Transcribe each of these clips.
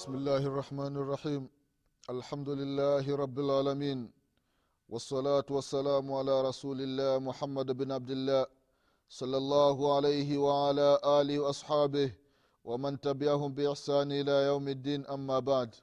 بسم الله الرحمن الرحيم الحمد لله رب العالمين والصلاة والسلام على رسول الله محمد بن عبد الله صلى الله عليه وعلى آله وأصحابه ومن تبعهم بإحسان إلى يوم الدين أما بعد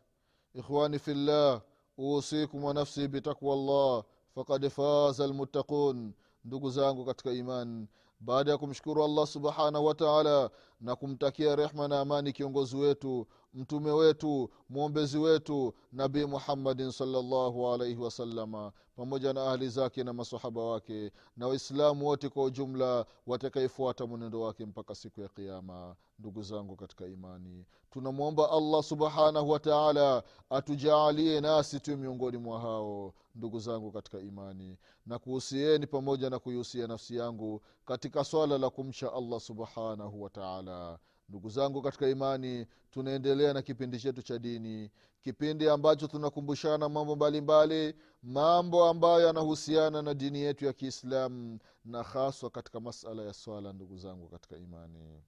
إخواني في الله أوصيكم ونفسي بتقوى الله فقد فاز المتقون ndugu zangu katika imani baada ya kumshukuru allah subhanahu wa taala na kumtakia rehma na amani kiongozi wetu mtume wetu mwombezi wetu nabii muhammadin salllahu alaihi wasalama pamoja na ahli zake na masahaba wake na waislamu wote kwa ujumla watakaefuata mwenendo wake mpaka siku ya kiama ndugu zangu katika imani tunamwomba allah subhanahu wa taala atujaalie nasi tu miongoni mwa hao. Ndugu zangu katika imani na kuhusieni pamoja na kuihusia nafsi yangu katika swala la kumcha allah subhanahu wa taala. Ndugu zangu katika imani tunaendelea na kipindi chetu cha dini kipindi ambacho tunakumbushana mambo mbalimbali mambo ambayo yanahusiana na dini yetu ya kiislamu na haswa katika masala ya swala ndugu zangu katika imani.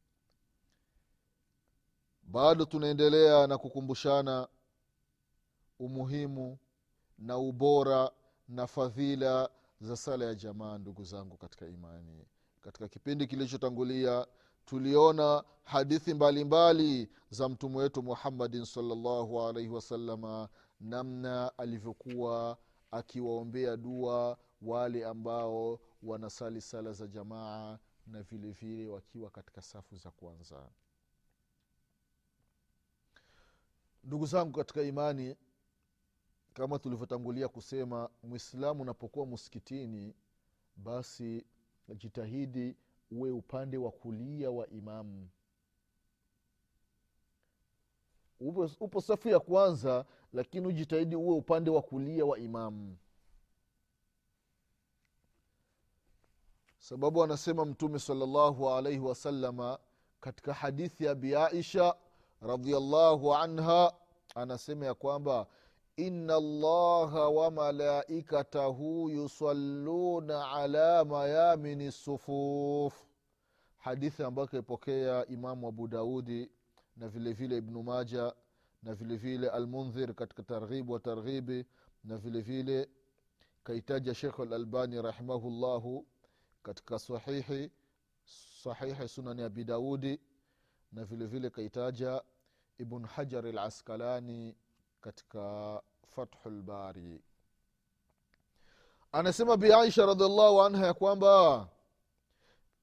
Bado tunaendelea na kukumbushana umuhimu na ubora na fadhila za sala ya jamaa ndugu zangu katika imani katika kipindi kilichotangulia tuliona hadithi mbalimbali mbali za mtume wetu muhammadin salllahu alaihi wasalama namna alivyokuwa akiwaombea dua wale ambao wanasali sala za jamaa na vile vile wakiwa katika safu za kwanza. Ndugu zangu katika imani kama tulivyotangulia kusema mwislamu unapokuwa muskitini basi jitahidi uwe upande wa kulia wa imamu. Upo, upo safu ya kwanza lakini ujitahidi uwe upande wa kulia wa imamu. Sababu anasema mtume salllahu alaihi wasalama katika hadithi ya abi aisha radiallahu anha anasema ya kwamba ina الله وملائكته يصلون على ميامن الصفوف hadithi ambayo kaipokea imamu abu daudi na vile vile ibnu maja na vile vile almundhir katika targhibu wa targhibi na vile vile kaitaja shekh alalbani rahimahullahu katika sahihi sahihi sunani abi daudi na vile vile kaitaja ibn hajar alaskalani katika fathu lbari anasema bi aisha radiallahu anha ya kwamba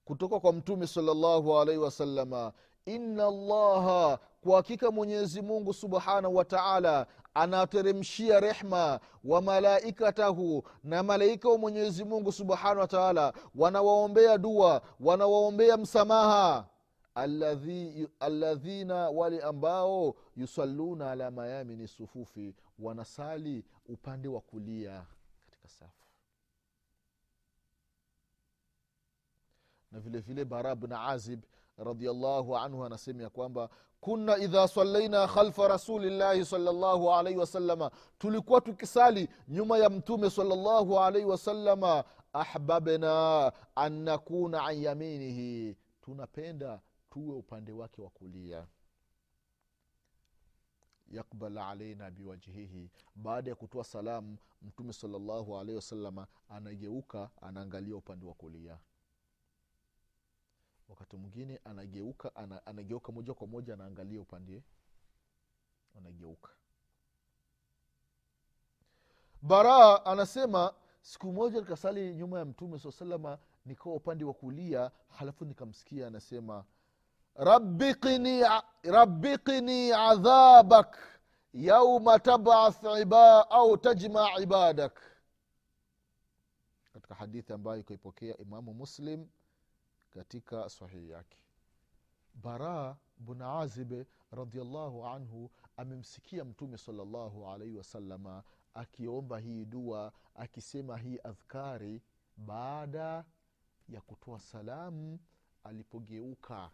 kutoka kwa mtume salllahu alaihi wasalama ina llaha kwa hakika mwenyezi mungu subhanahu wa taala anateremshia rehma wa malaikatahu na malaika wa mwenyezi mungu subhanahu wa taala wanawaombea dua wanawaombea msamaha alladhina wale ambao yusalluna ala mayamini sufufi wanasali upande wa kulia katika safu. Na vile vile bara bn azib radiallahu anhu anasema ya kwamba kunna idha sallaina khalfa rasulillahi salllahu alaihi wasalama tulikuwa tukisali nyuma ya mtume salllahu alaihi wasalama ahbabna an nakuna an yaminihi tunapenda tuwe upande wake wa kulia. Yakbal alaina biwajhihi. Baada ya kutoa salamu mtume salllahu alaihi wasalama anageuka anaangalia upande wa kulia. Wakati mwingine anageuka ana, anageuka moja kwa moja anaangalia upande anageuka. Baraa anasema siku moja nikasali nyuma ya mtume saa salama nikawa upande wa kulia halafu nikamsikia anasema rabikini adhabak yauma tabath iba au tajma ibadak. Katika hadithi ambayo ikaipokea imamu muslim katika sahihi yake. Bara bn azibe radiallahu anhu amemsikia mtume salllahu alaihi wasalama akiomba hii dua akisema hii adhkari baada ya kutoa salamu alipogeuka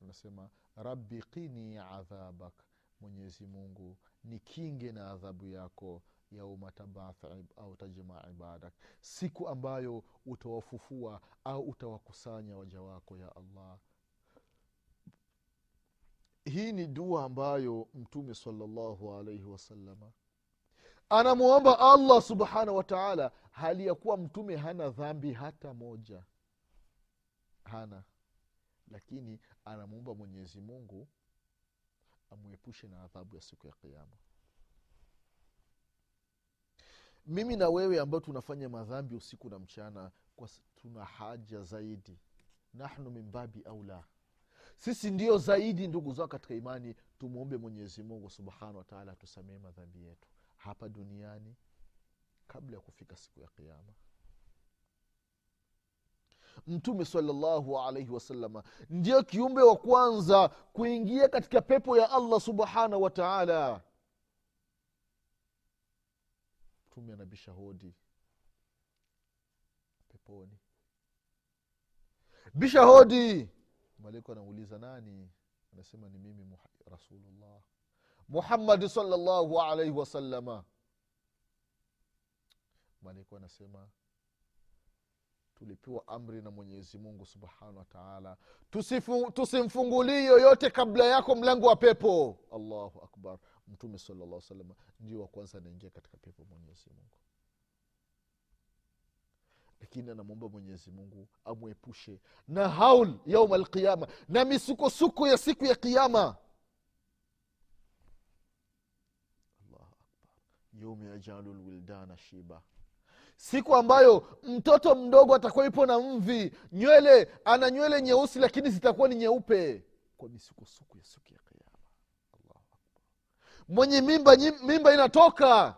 anasema rabbi qini adhabak. Mwenyezi mungu ni kinge na adhabu yako yauma tabath au tajma ibadak. Siku ambayo utawafufua au utawakusanya waja wako ya allah. Hii ni dua ambayo mtume salllahu alaihi wasalama anamwomba allah subhanahu wa taala hali ya kuwa mtume hana dhambi hata moja. Hana. Lakini anamwomba mwenyezi mungu amwepushe na adhabu ya siku ya kiama mimi na wewe ambao tunafanya madhambi usiku na mchana kwa tuna haja zaidi. Nahnu mimbabi au aula. Sisi ndio zaidi ndugu zao katika imani tumwombe mwenyezi mungu subhanahu wataala atusamehe madhambi yetu hapa duniani kabla ya kufika siku ya kiama mtume salllahu alaihi wasalama ndio kiumbe wa kwanza kuingia katika pepo ya allah subhanahu wa taala. Mtume anabisha hodi peponi. Bisha hodi malaika anauliza nani? Anasema ni mimi rasulullah. Muhammadi salllahu alaihi wasalama malaika anasema tulipewa amri na mwenyezi mungu subhanahu wa taala. Tusimfungulii yoyote kabla yako mlango wa pepo. Allahu akbar. Mtume salllah salama ndio wa kwanza anaingia katika pepo mwenyezi mungu. Lakini anamwomba mwenyezi mungu amwepushe. Na haul yauma alqiama na misukosuko ya siku ya qiama allahu akbar. Yauma yajalu lwildana shiba siku ambayo mtoto mdogo atakuwa ipo na mvi. Nywele ana nywele nyeusi lakini zitakuwa ni nyeupe. Kwa misukosuko ya siku ya kiama allahu mwenye mimba mimba inatoka.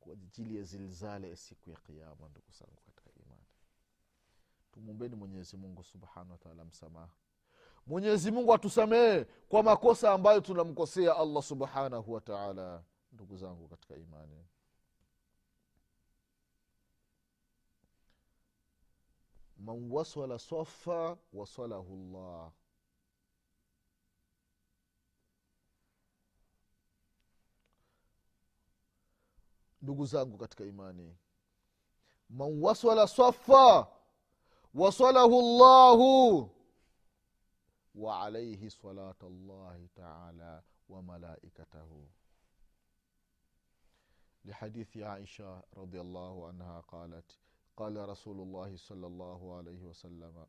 Kwa ajili ya zilzale ya siku ya kiama ndugu zangu katika imani. Tumwombeni mwenyezi mungu subhanahu wataala msamaha mwenyezi mungu atusamehe kwa makosa ambayo tunamkosea allah subhanahu wataala ndugu zangu katika imani. Man wasala safa wasalahu llah ndugu zangu katika imani. Man wasala swafa wasalahu llahu وعليه صلاة الله تعالى وملائكته. لحديث عائشة رضي الله عنها قالت قال رسول الله صلى الله عليه وسلم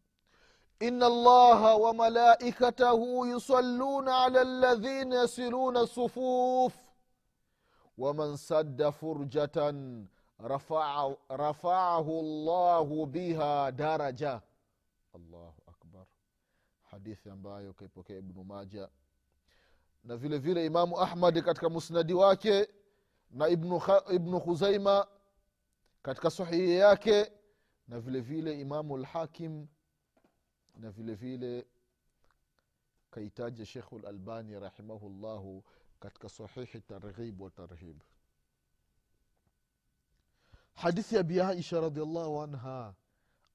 إن الله وملائكته يصلون على الذين يسلون الصفوف ومن سد فرجة رفع رفعه الله بها درجة. الله hadithi ambayo kaipokea ibnu maja na vile vile imamu ahmad katika musnadi wake na ibnu, khuzaima katika sahihi yake na vile vile imamu lhakim na vile vile kaitaja shekhu lalbani rahimahullahu katika sahihi targhib wa tarhib hadithi ya bi aisha radiallahu anha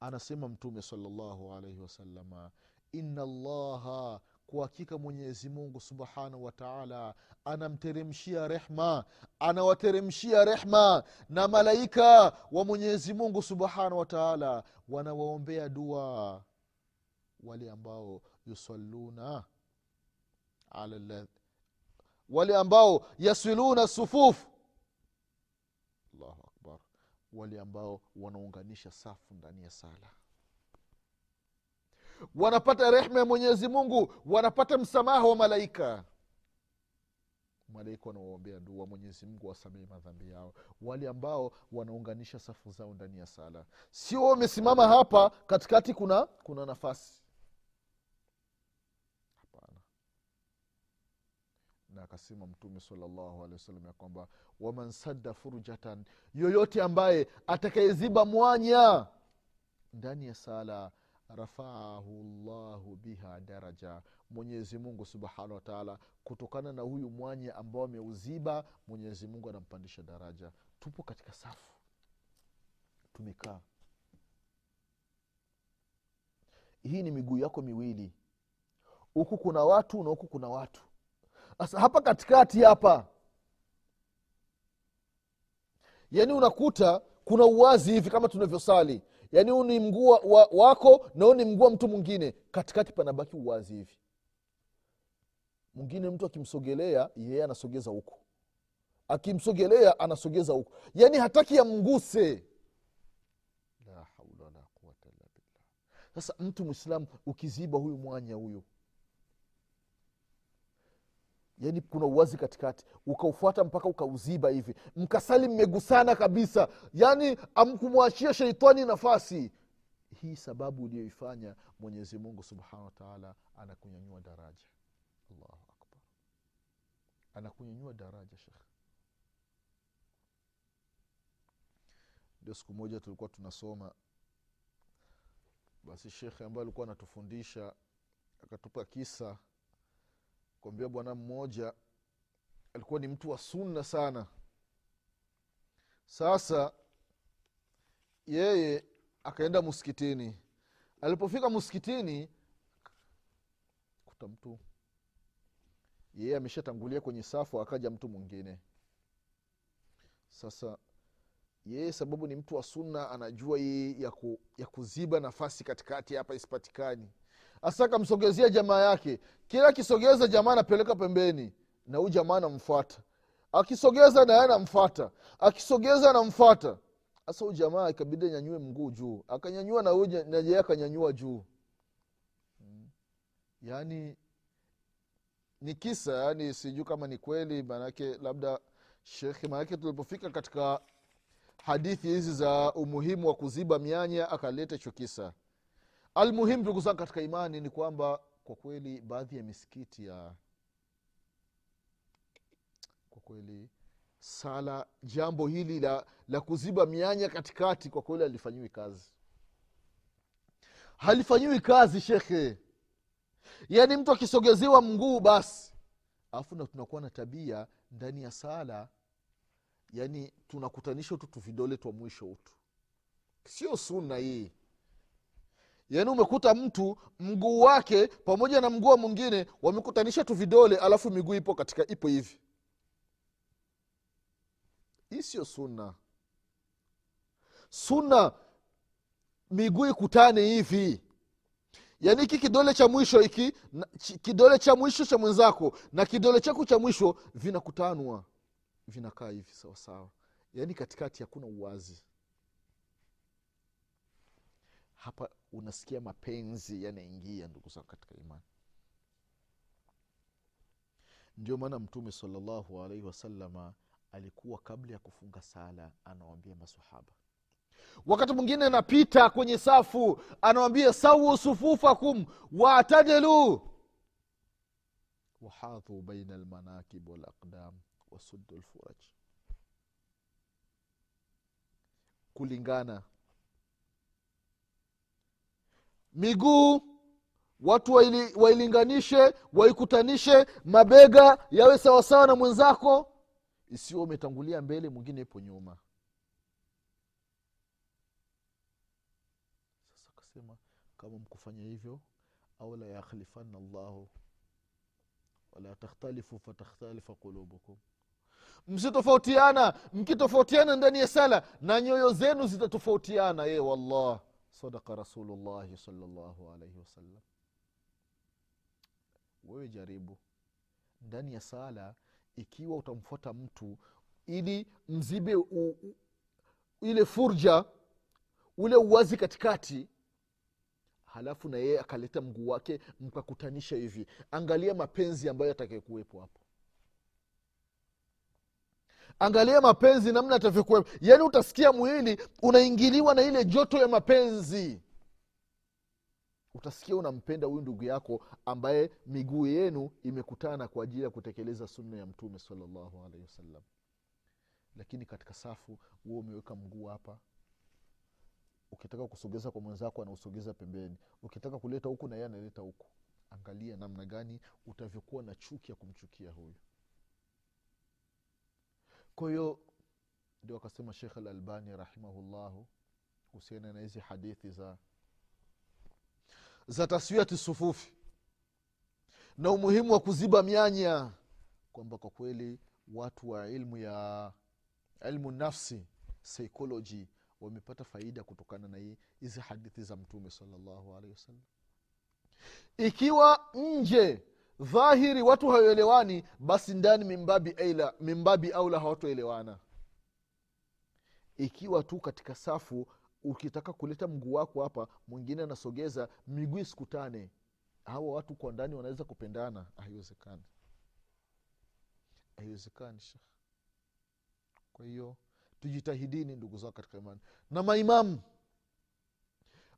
anasema mtume salllahu alaihi wasalama ina llaha kwa hakika mwenyezi mungu subhanahu wa taala anamteremshia rehma anawateremshia rehma na malaika wa mwenyezi mungu subhanahu wa taala wanawaombea dua wale ambao yusalluna ala wale ambao yasiluna sufuf. Allahu akbar. Wale ambao wanaunganisha safu ndani ya sala wanapata rehma ya mwenyezi mungu wanapata msamaha wa malaika. Malaika wanawaombea dua mwenyezi mungu wasamehe madhambi yao. Wale ambao wanaunganisha safu zao ndani ya sala. Sio wamesimama hapa katikati kuna kuna nafasi. Hapana. Na akasema mtume salllahu alehi wasallam ya kwamba waman sadda furjatan yoyote ambaye atakayeziba mwanya ndani ya sala rafaahu llahu biha daraja. Mwenyezi mungu subhanahu wataala kutokana na huyu mwanya ambao ameuziba mwenyezi mungu anampandisha daraja. Tupo katika safu. Tumekaa. Hii ni miguu yako miwili. Huku kuna watu na huku kuna watu. Sasa hapa katikati hapa. Yaani unakuta kuna uwazi hivi kama tunavyosali yaani huu ni mguu wa, wa, wako na huu ni mguu wa mtu mwingine. Katikati panabaki uwazi hivi. Mwingine mtu akimsogelea yeye anasogeza huku akimsogelea anasogeza huku yaani hataki amguse sasa mtu mwislamu ukiziba huyu mwanya huyu yaani kuna uwazi katikati. Ukaufuata mpaka ukauziba hivi. Mkasali mmegusana kabisa. Yaani amkumwachia sheitani nafasi. Hii sababu uliyoifanya mwenyezi mungu subhanahu wataala anakunyanyua daraja. Allahu akbar. Anakunyanyua daraja shekhe ndio siku moja tulikuwa tunasoma. Basi shekhe ambaye alikuwa anatufundisha akatupa kisa kwambia bwana mmoja alikuwa ni mtu wa sunna sana. Sasa yeye akaenda msikitini alipofika msikitini kuta mtu. Yeye ameshatangulia kwenye safu akaja mtu mwingine. Sasa yeye sababu ni mtu wa sunna anajua hii ya, ku, ya kuziba nafasi katikati hapa isipatikani hasa akamsogezea jamaa yake. Kila akisogeza jamaa anapeleka pembeni na huyu jamaa anamfuata. Akisogeza naye anamfata akisogeza anamfata sasa huyu jamaa ikabidi anyanyue mguu juu. Akanyanyua na naye akanyanyua juu. Mm. yaani ni kisa yaani sijuu kama ni kweli maanake labda shekhe maanake tulipofika katika hadithi hizi za umuhimu wa kuziba mianya akaleta hicho kisa almuhimu ndugu zangu katika imani ni kwamba kwa kweli baadhi ya misikiti ya kwa kweli sala jambo hili la, la kuziba mianya katikati kwa kweli halifanyiwi kazi. Halifanyiwi kazi shekhe. Yaani mtu akisogezewa mguu basi. Alafu na tunakuwa na tabia ndani ya sala yaani tunakutanisha hutu tuvidole twa mwisho utu. Sio suna hii yaani umekuta mtu mguu wake pamoja na mguu mwingine wamekutanisha tu vidole alafu miguu ipo katika ipo hivi. Hii sio sunna. Sunna miguu ikutane hivi. Yaani hiki kidole cha mwisho hiki kidole cha mwisho cha mwenzako na kidole chako cha mwisho vinakutanwa. Vinakaa hivi sawasawa yaani katikati hakuna uwazi. Hapa unasikia mapenzi yanaingia ndugu zangu katika imani. Ndio maana mtume salllahu alaihi wasalama alikuwa kabla ya kufunga sala anawambia masahaba wakati mwingine anapita kwenye safu anawambia sawu sufufakum waatadilu wahadhu baina almanakib walaqdam wasuddu lfuraj kulingana miguu watu waili, wailinganishe waikutanishe mabega yawe sawasawa na mwenzako isiwe umetangulia mbele mwingine ipo nyuma. Sasa akasema kama mkufanya hivyo au la yakhlifanna llahu wala takhtalifu fatakhtalifa qulubukum. Msitofautiana mkitofautiana ndani ya sala na nyoyo zenu zitatofautiana ye wallah sadaka rasulullahi salllahu alaihi wasallam wewe jaribu ndani ya sala ikiwa utamfuata mtu ili mzibe u, u, ile furja ule uwazi katikati halafu na yeye akaleta mguu wake mkakutanisha hivi. Angalia mapenzi ambayo atakaekuwepo hapo angalia mapenzi namna atavyokuwa yaani utasikia mwili unaingiliwa na ile joto ya mapenzi. Utasikia unampenda huyu ndugu yako ambaye miguu yenu imekutana kwa ajili ya kutekeleza sunna ya mtume salallahu alaihi wasallam. Lakini katika safu huo umeweka mguu hapa. Ukitaka kusogeza kwa mwenzako anausogeza pembeni. Ukitaka kuleta huku na yeye analeta huku. Angalia namna gani utavyokuwa na chuki ya kumchukia huyu kwa hiyo ndio akasema shekh alalbani rahimahullahu kuhusiana na hizi hadithi za za taswiati sufufi na umuhimu wa kuziba mianya kwamba kwa kweli watu wa ilmu ya ilmu nafsi psychology wamepata faida kutokana na hizi hadithi za mtume salallahu alehi wasallam. Ikiwa nje dhahiri watu hawaelewani basi ndani mimbabi, aila, mimbabi aula hawatoelewana. Ikiwa tu katika safu ukitaka kuleta mguu wako hapa mwingine anasogeza miguu isikutane. Hawa watu kwa ndani wanaweza kupendana. Haiwezekani. Haiwezekani shekh kwa hiyo tujitahidini ndugu zao katika imani. Na maimamu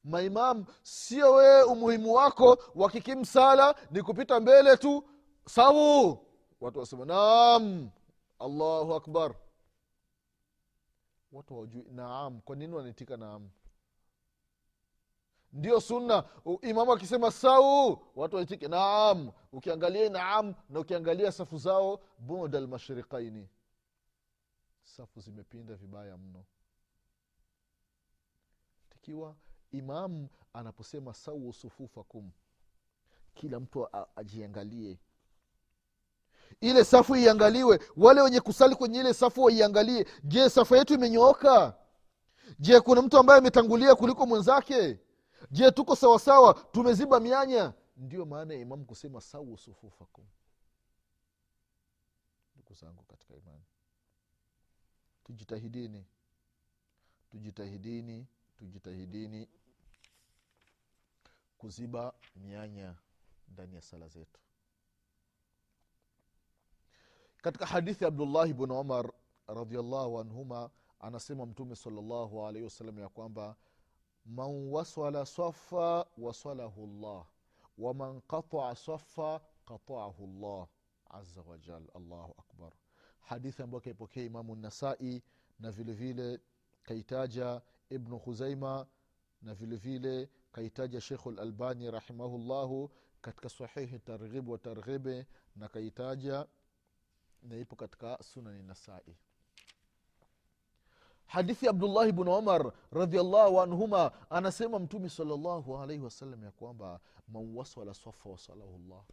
maimamu sio wewe umuhimu wako wakikimsala ni kupita mbele tu. Sawu watu wasema naam allahu akbar. Watu hawajui naam. Kwa nini wanaitika naam? Ndio sunna. Imamu akisema sau watu waitike naam. Ukiangalia naam na ukiangalia safu zao buda lmashriqaini safu zimepinda vibaya mno. Takiwa imamu anaposema sau sufufakum kila mtu ajiangalie. Ile safu iangaliwe wale wenye kusali kwenye ile safu waiangalie. Je safu yetu imenyooka? Je kuna mtu ambaye ametangulia kuliko mwenzake? Je tuko sawasawa tumeziba mianya? Ndiyo maana ya imamu kusema sau sufufakum ndugu zangu katika imani tujitahidini tujitahidini tujitahidini kuziba mianya ndani ya sala zetu. Katika hadithi ya abdullahi bn umar radiallahu anhuma anasema mtume salllahu alaihi wasallam ya kwamba man wasala safa wasalahu llah waman qataa safa qataahu llah aza wajal allahu akbar. Hadithi ambayo kaipokea imamu nasai na vile vile kaitaja ibnu khuzaima na vile vile kaitaja shekhu lalbani rahimahullahu katika sahihi targhibu wa targhibe na kaitaja na ipo katika sunani nasai. Hadithi ya abdullahi bnu umar radiallahu anhuma anasema mtume salllahu alaihi wasallam ya kwamba man waswala safa wasalahu llah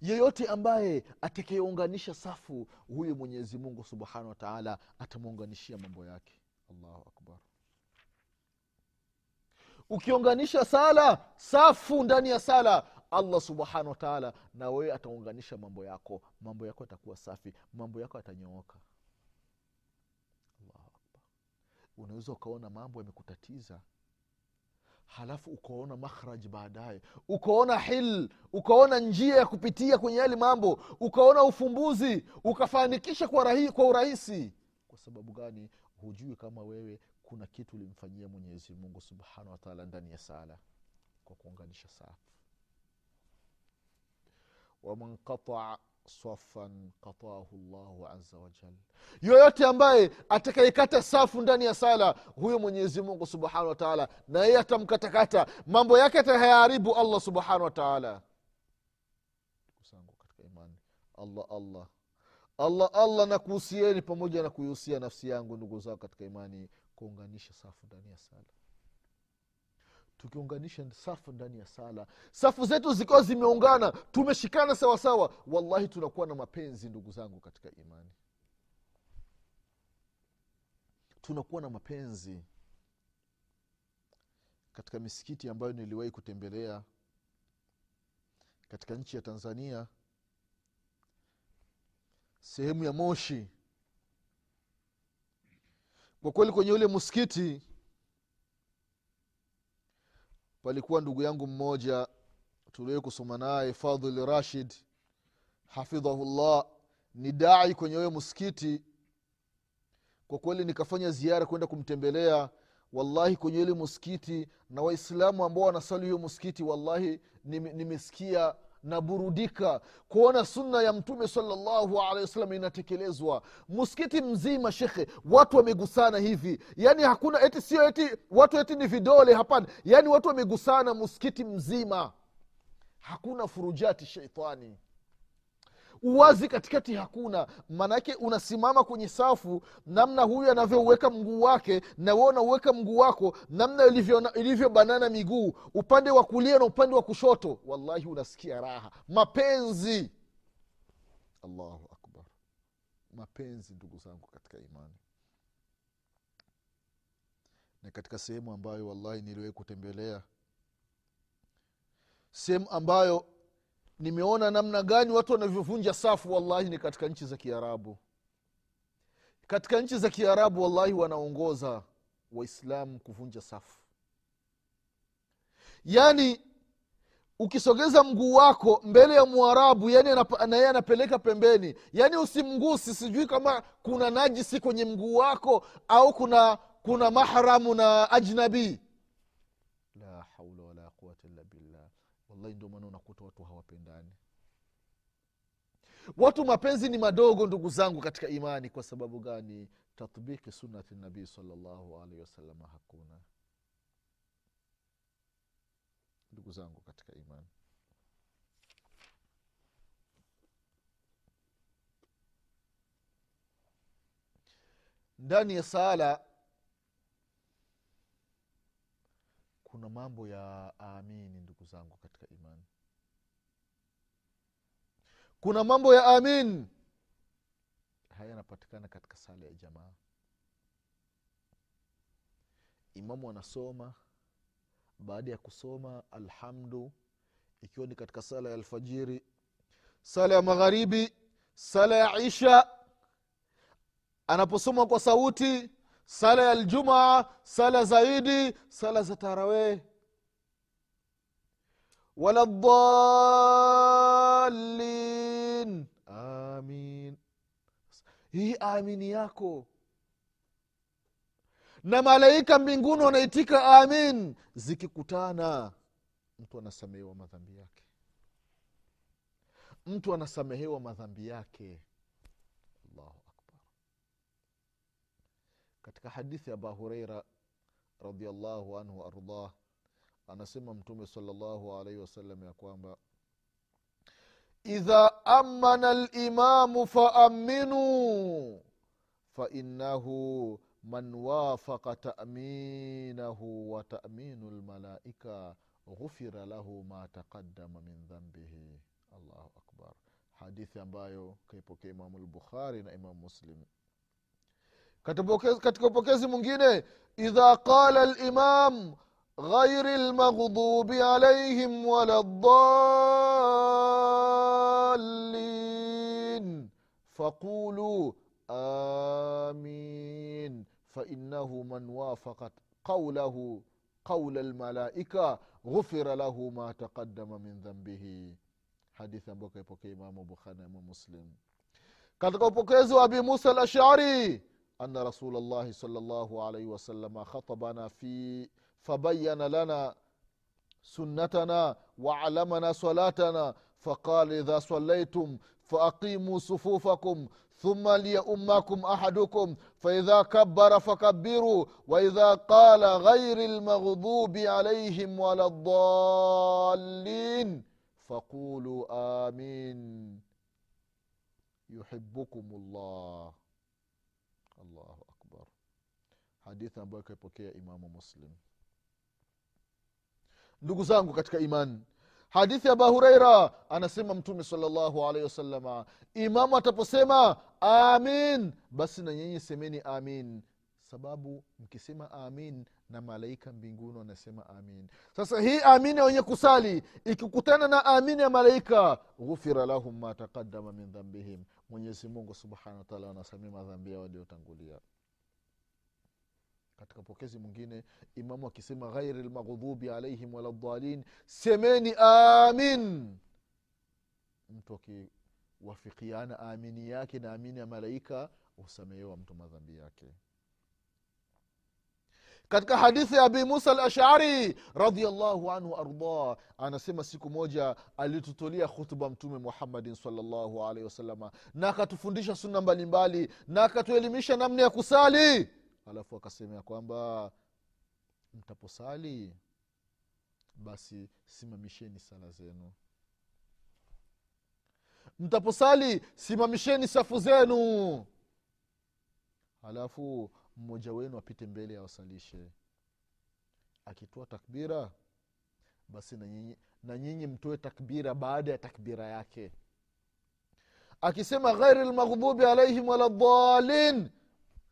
yeyote ambaye atakayeunganisha safu huyo mwenyezi mungu subhanahu wataala atamwunganishia mambo yake allahu akbar. Ukiunganisha sala safu ndani ya sala allah subhanahu wataala na wewe ataunganisha mambo yako. Mambo yako yatakuwa safi mambo yako yatanyooka. Unaweza ukaona mambo yamekutatiza halafu ukaona makhraj baadaye ukaona hil ukaona njia ya kupitia kwenye yali mambo ukaona ufumbuzi ukafanikisha kwa, kwa urahisi. Kwa sababu gani hujui kama wewe kuna kitu ulimfanyia mwenyezi mungu subhanahu wataala ndani ya sala kwa kuunganisha safu waman qataa safan qataahu llahu aza wajal yoyote ambaye atakayekata safu ndani ya sala huyo mwenyezi mungu subhanahu wataala na yeye atamkatakata mambo yake atahayaharibu allah subhanahu wataala ndugu katika imani allah allah allah allah nakuhusieni pamoja na kuihusia nafsi yangu ndugu zao katika imani kuunganisha safu ndani ya sala. Tukiunganisha safu ndani ya sala safu zetu zikiwa zimeungana tumeshikana sawasawa wallahi tunakuwa na mapenzi ndugu zangu katika imani. Tunakuwa na mapenzi katika misikiti ambayo niliwahi kutembelea katika nchi ya tanzania sehemu ya moshi. Kwa kweli kwenye ule msikiti palikuwa ndugu yangu mmoja tuliwe kusoma naye fadhil rashid hafidhahullah ni dai kwenye huyo msikiti. Kwa kweli nikafanya ziara kwenda kumtembelea. Wallahi kwenye ule msikiti na waislamu ambao wanasali huyo msikiti wallahi nimesikia naburudika. Kuona sunna ya mtume salllahu alehi wasallam inatekelezwa. Msikiti mzima shekhe watu wamegusana hivi. Yaani hakuna eti sio eti watu eti ni vidole hapana. Yaani watu wamegusana msikiti mzima. Hakuna furujati sheitani uwazi katikati hakuna. Maanake unasimama kwenye safu namna huyu anavyouweka mguu wake na we unauweka mguu wako namna ilivyobanana ilivyo miguu upande wa kulia na upande wa kushoto. Wallahi unasikia raha. Mapenzi. Allahu akbar. Mapenzi ndugu zangu katika imani. Na katika sehemu ambayo wallahi niliwahi kutembelea sehemu ambayo nimeona namna gani watu wanavyovunja safu wallahi ni katika nchi za kiarabu. Katika nchi za kiarabu wallahi wanaongoza waislamu kuvunja safu. Yaani ukisogeza mguu wako mbele ya mwarabu yani na anapeleka pembeni yaani usimgusi sijui kama kuna najisi kwenye mguu wako au kuna kuna mahramu na ajnabii la haula wala quwata illa billah. Wallahi ndio maana unakuta watu hawapendani. Watu mapenzi ni madogo ndugu zangu katika imani. Kwa sababu gani? Tatbiki sunnati nabii salllahu alaihi wasalama hakuna. Ndugu zangu katika imani. Ndani ya sala kuna mambo ya amini ndugu zangu katika imani kuna mambo ya amin. Haya yanapatikana katika sala ya jamaa. Imamu anasoma baada ya kusoma alhamdu ikiwa ni katika sala ya alfajiri sala ya magharibi sala ya isha anaposoma kwa sauti sala ya aljumaa sala zaidi sala za taraweh wala dhalin amin. Hii amini yako. Na malaika mbinguni wanaitika amin. Zikikutana mtu anasamehewa madhambi yake. Mtu anasamehewa madhambi yake. Allahu akbar. Katika hadithi ya aba hureira radiallahu anhu waardah anasema mtume salllahu alaihi wasallam ya kwamba idha amana limamu faaminu fainahu man wafaka taminahu wa taminu lmalaika ghufira lahu ma taqadama min dhambihi allahu akbar. Hadithi ambayo kaipokea imamu lbukhari na imamu muslim. Katika upokezi mwingine idha qala limam ghairi lmaghdubi alaihim wala dhalin faquluu amin fainahu man wafakat qaulahu qaula lmalaika ghufira lahu ma taqadama min dhambihi hadithi ambayo kaipokea imamu bukhari na imamu muslim katika upokezi wa abi musa alashari أن رسول الله صلى الله عليه وسلم خطبنا في فبين لنا سنتنا وعلمنا صلاتنا فقال إذا صليتم فأقيموا صفوفكم ثم ليؤمكم أحدكم فإذا كبر فكبروا وإذا قال غير المغضوب عليهم ولا الضالين فقولوا آمين. يحبكم الله. hadithi ambayo akaipokea imamu muslim. Ndugu zangu katika imani hadithi ya abu hureira anasema mtume salllahu alaihi wasalama imamu ataposema amin basi na nyinyi semeni amin. Sababu mkisema amin na malaika mbinguni wanasema amin. Sasa hii amini ya wenye kusali ikikutana na amini ya malaika ghufira lahum ma taqadama min dhambihim mwenyezi mungu subhanahu wataala wanasamia madhambi yao waliotangulia katika pokezi mwingine imamu akisema ghairi lmaghdhubi alaihim waladhalin semeni amin. Mtu akiwafikiana amini yake na amini ya malaika husamehewa mtu madhambi yake. Katika hadithi ya abi musa alashari radiallahu anhu ardah anasema siku moja alitutolia khutba mtume muhammadin salllahu alaihi wasalama na akatufundisha sunna mbalimbali na akatuelimisha namna ya kusali alafu akasema ya kwamba mtaposali basi simamisheni sala zenu. Mtaposali simamisheni safu zenu. Halafu mmoja wenu apite mbele awasalishe. Akitoa takbira basi na nyinyi, mtoe takbira baada ya takbira yake. Akisema ghairi lmaghdubi alaihim waladhalin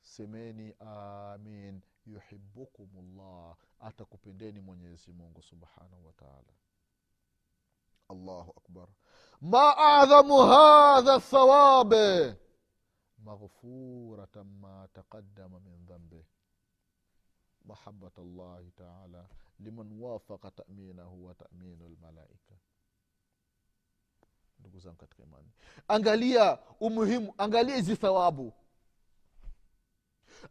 semeni amin yuhibukum llah atakupendeni mwenyezi mungu subhanahu wataala allahu akbar. Ma adhamu hadha thawabe? Maghfuratan ma taqadama min dhambih llahi taala liman wafaka taminahu wa taminu lmalaika ndugu zangu katika imani angalia umuhimu angalia hizi thawabu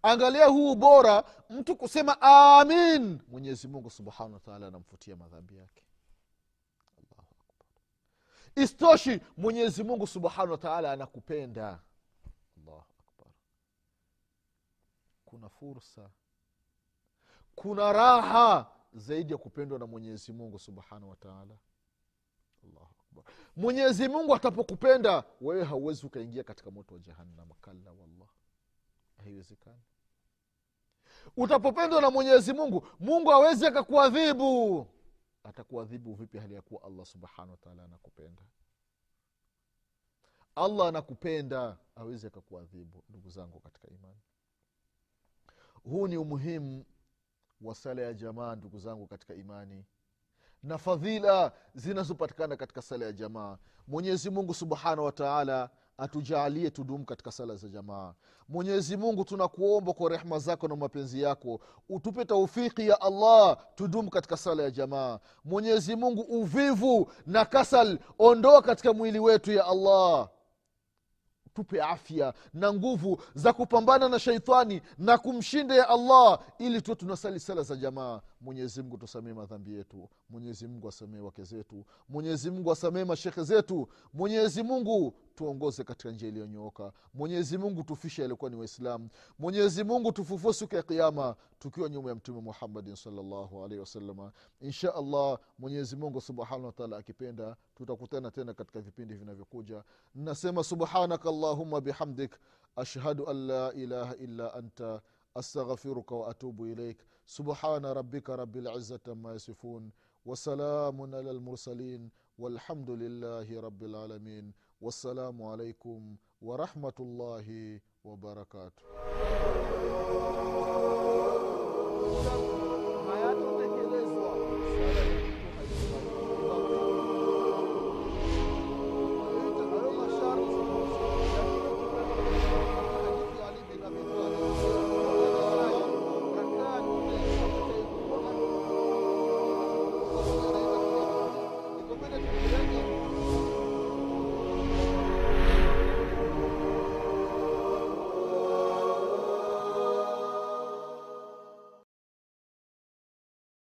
angalia huu ubora mtu kusema amin. Mwenyezi mungu subhanahu wataala anamfutia madhambi yake. Istoshi mwenyezi mungu subhanahu wataala anakupenda. Allahu kuna fursa kuna raha zaidi ya kupendwa na mwenyezi mungu subhanahu wataala mwenyezi mungu atapokupenda wewe hauwezi ukaingia katika moto wa jahannam. Kalla wallah haiwezekani. Utapopendwa na mwenyezi mungu mungu awezi akakuadhibu. Atakuadhibu vipi hali ya kuwa allah subhanahu wataala anakupenda? Allah anakupenda awezi akakuadhibu ndugu zangu katika imani. Huu ni umuhimu wa sala ya jamaa ndugu zangu katika imani na fadhila zinazopatikana katika sala ya jamaa. Mwenyezi mungu subhanahu wataala atujaalie tudumu katika sala za jamaa. Mwenyezi mungu tunakuomba kwa rehma zako na mapenzi yako. Utupe taufiki ya allah tudumu katika sala ya jamaa. Mwenyezi mungu uvivu na kasal ondoa katika mwili wetu ya allah. Tupe afya na nguvu za kupambana na sheitani na kumshinda ya allah ili tuwe tunasali sala za jamaa mwenyezi mungu tusamee madhambi yetu. Mwenyezi mungu asamee wake zetu. Mwenyezi mungu asamee mashekhe zetu. Mwenyezi mungu tuongoze katika njia iliyonyooka. Mwenyezi mungu tufishe alikuwa ni waislamu. Mwenyezi mungu tufufue siku ya kiama tukiwa nyuma ya mtume muhammadin salllahu wasalama insha allah mwenyezi mungu subhanahu wataala akipenda tutakutana tena katika vipindi vinavyokuja. Nasema subhanaka allahuma bihamdik. Ashhadu an la ilaha illa anta أستغفرك وأتوب إليك. سبحان ربك رب العزة ما يصفون وسلام على المرسلين والحمد لله رب العالمين. والسلام عليكم ورحمة الله وبركاته.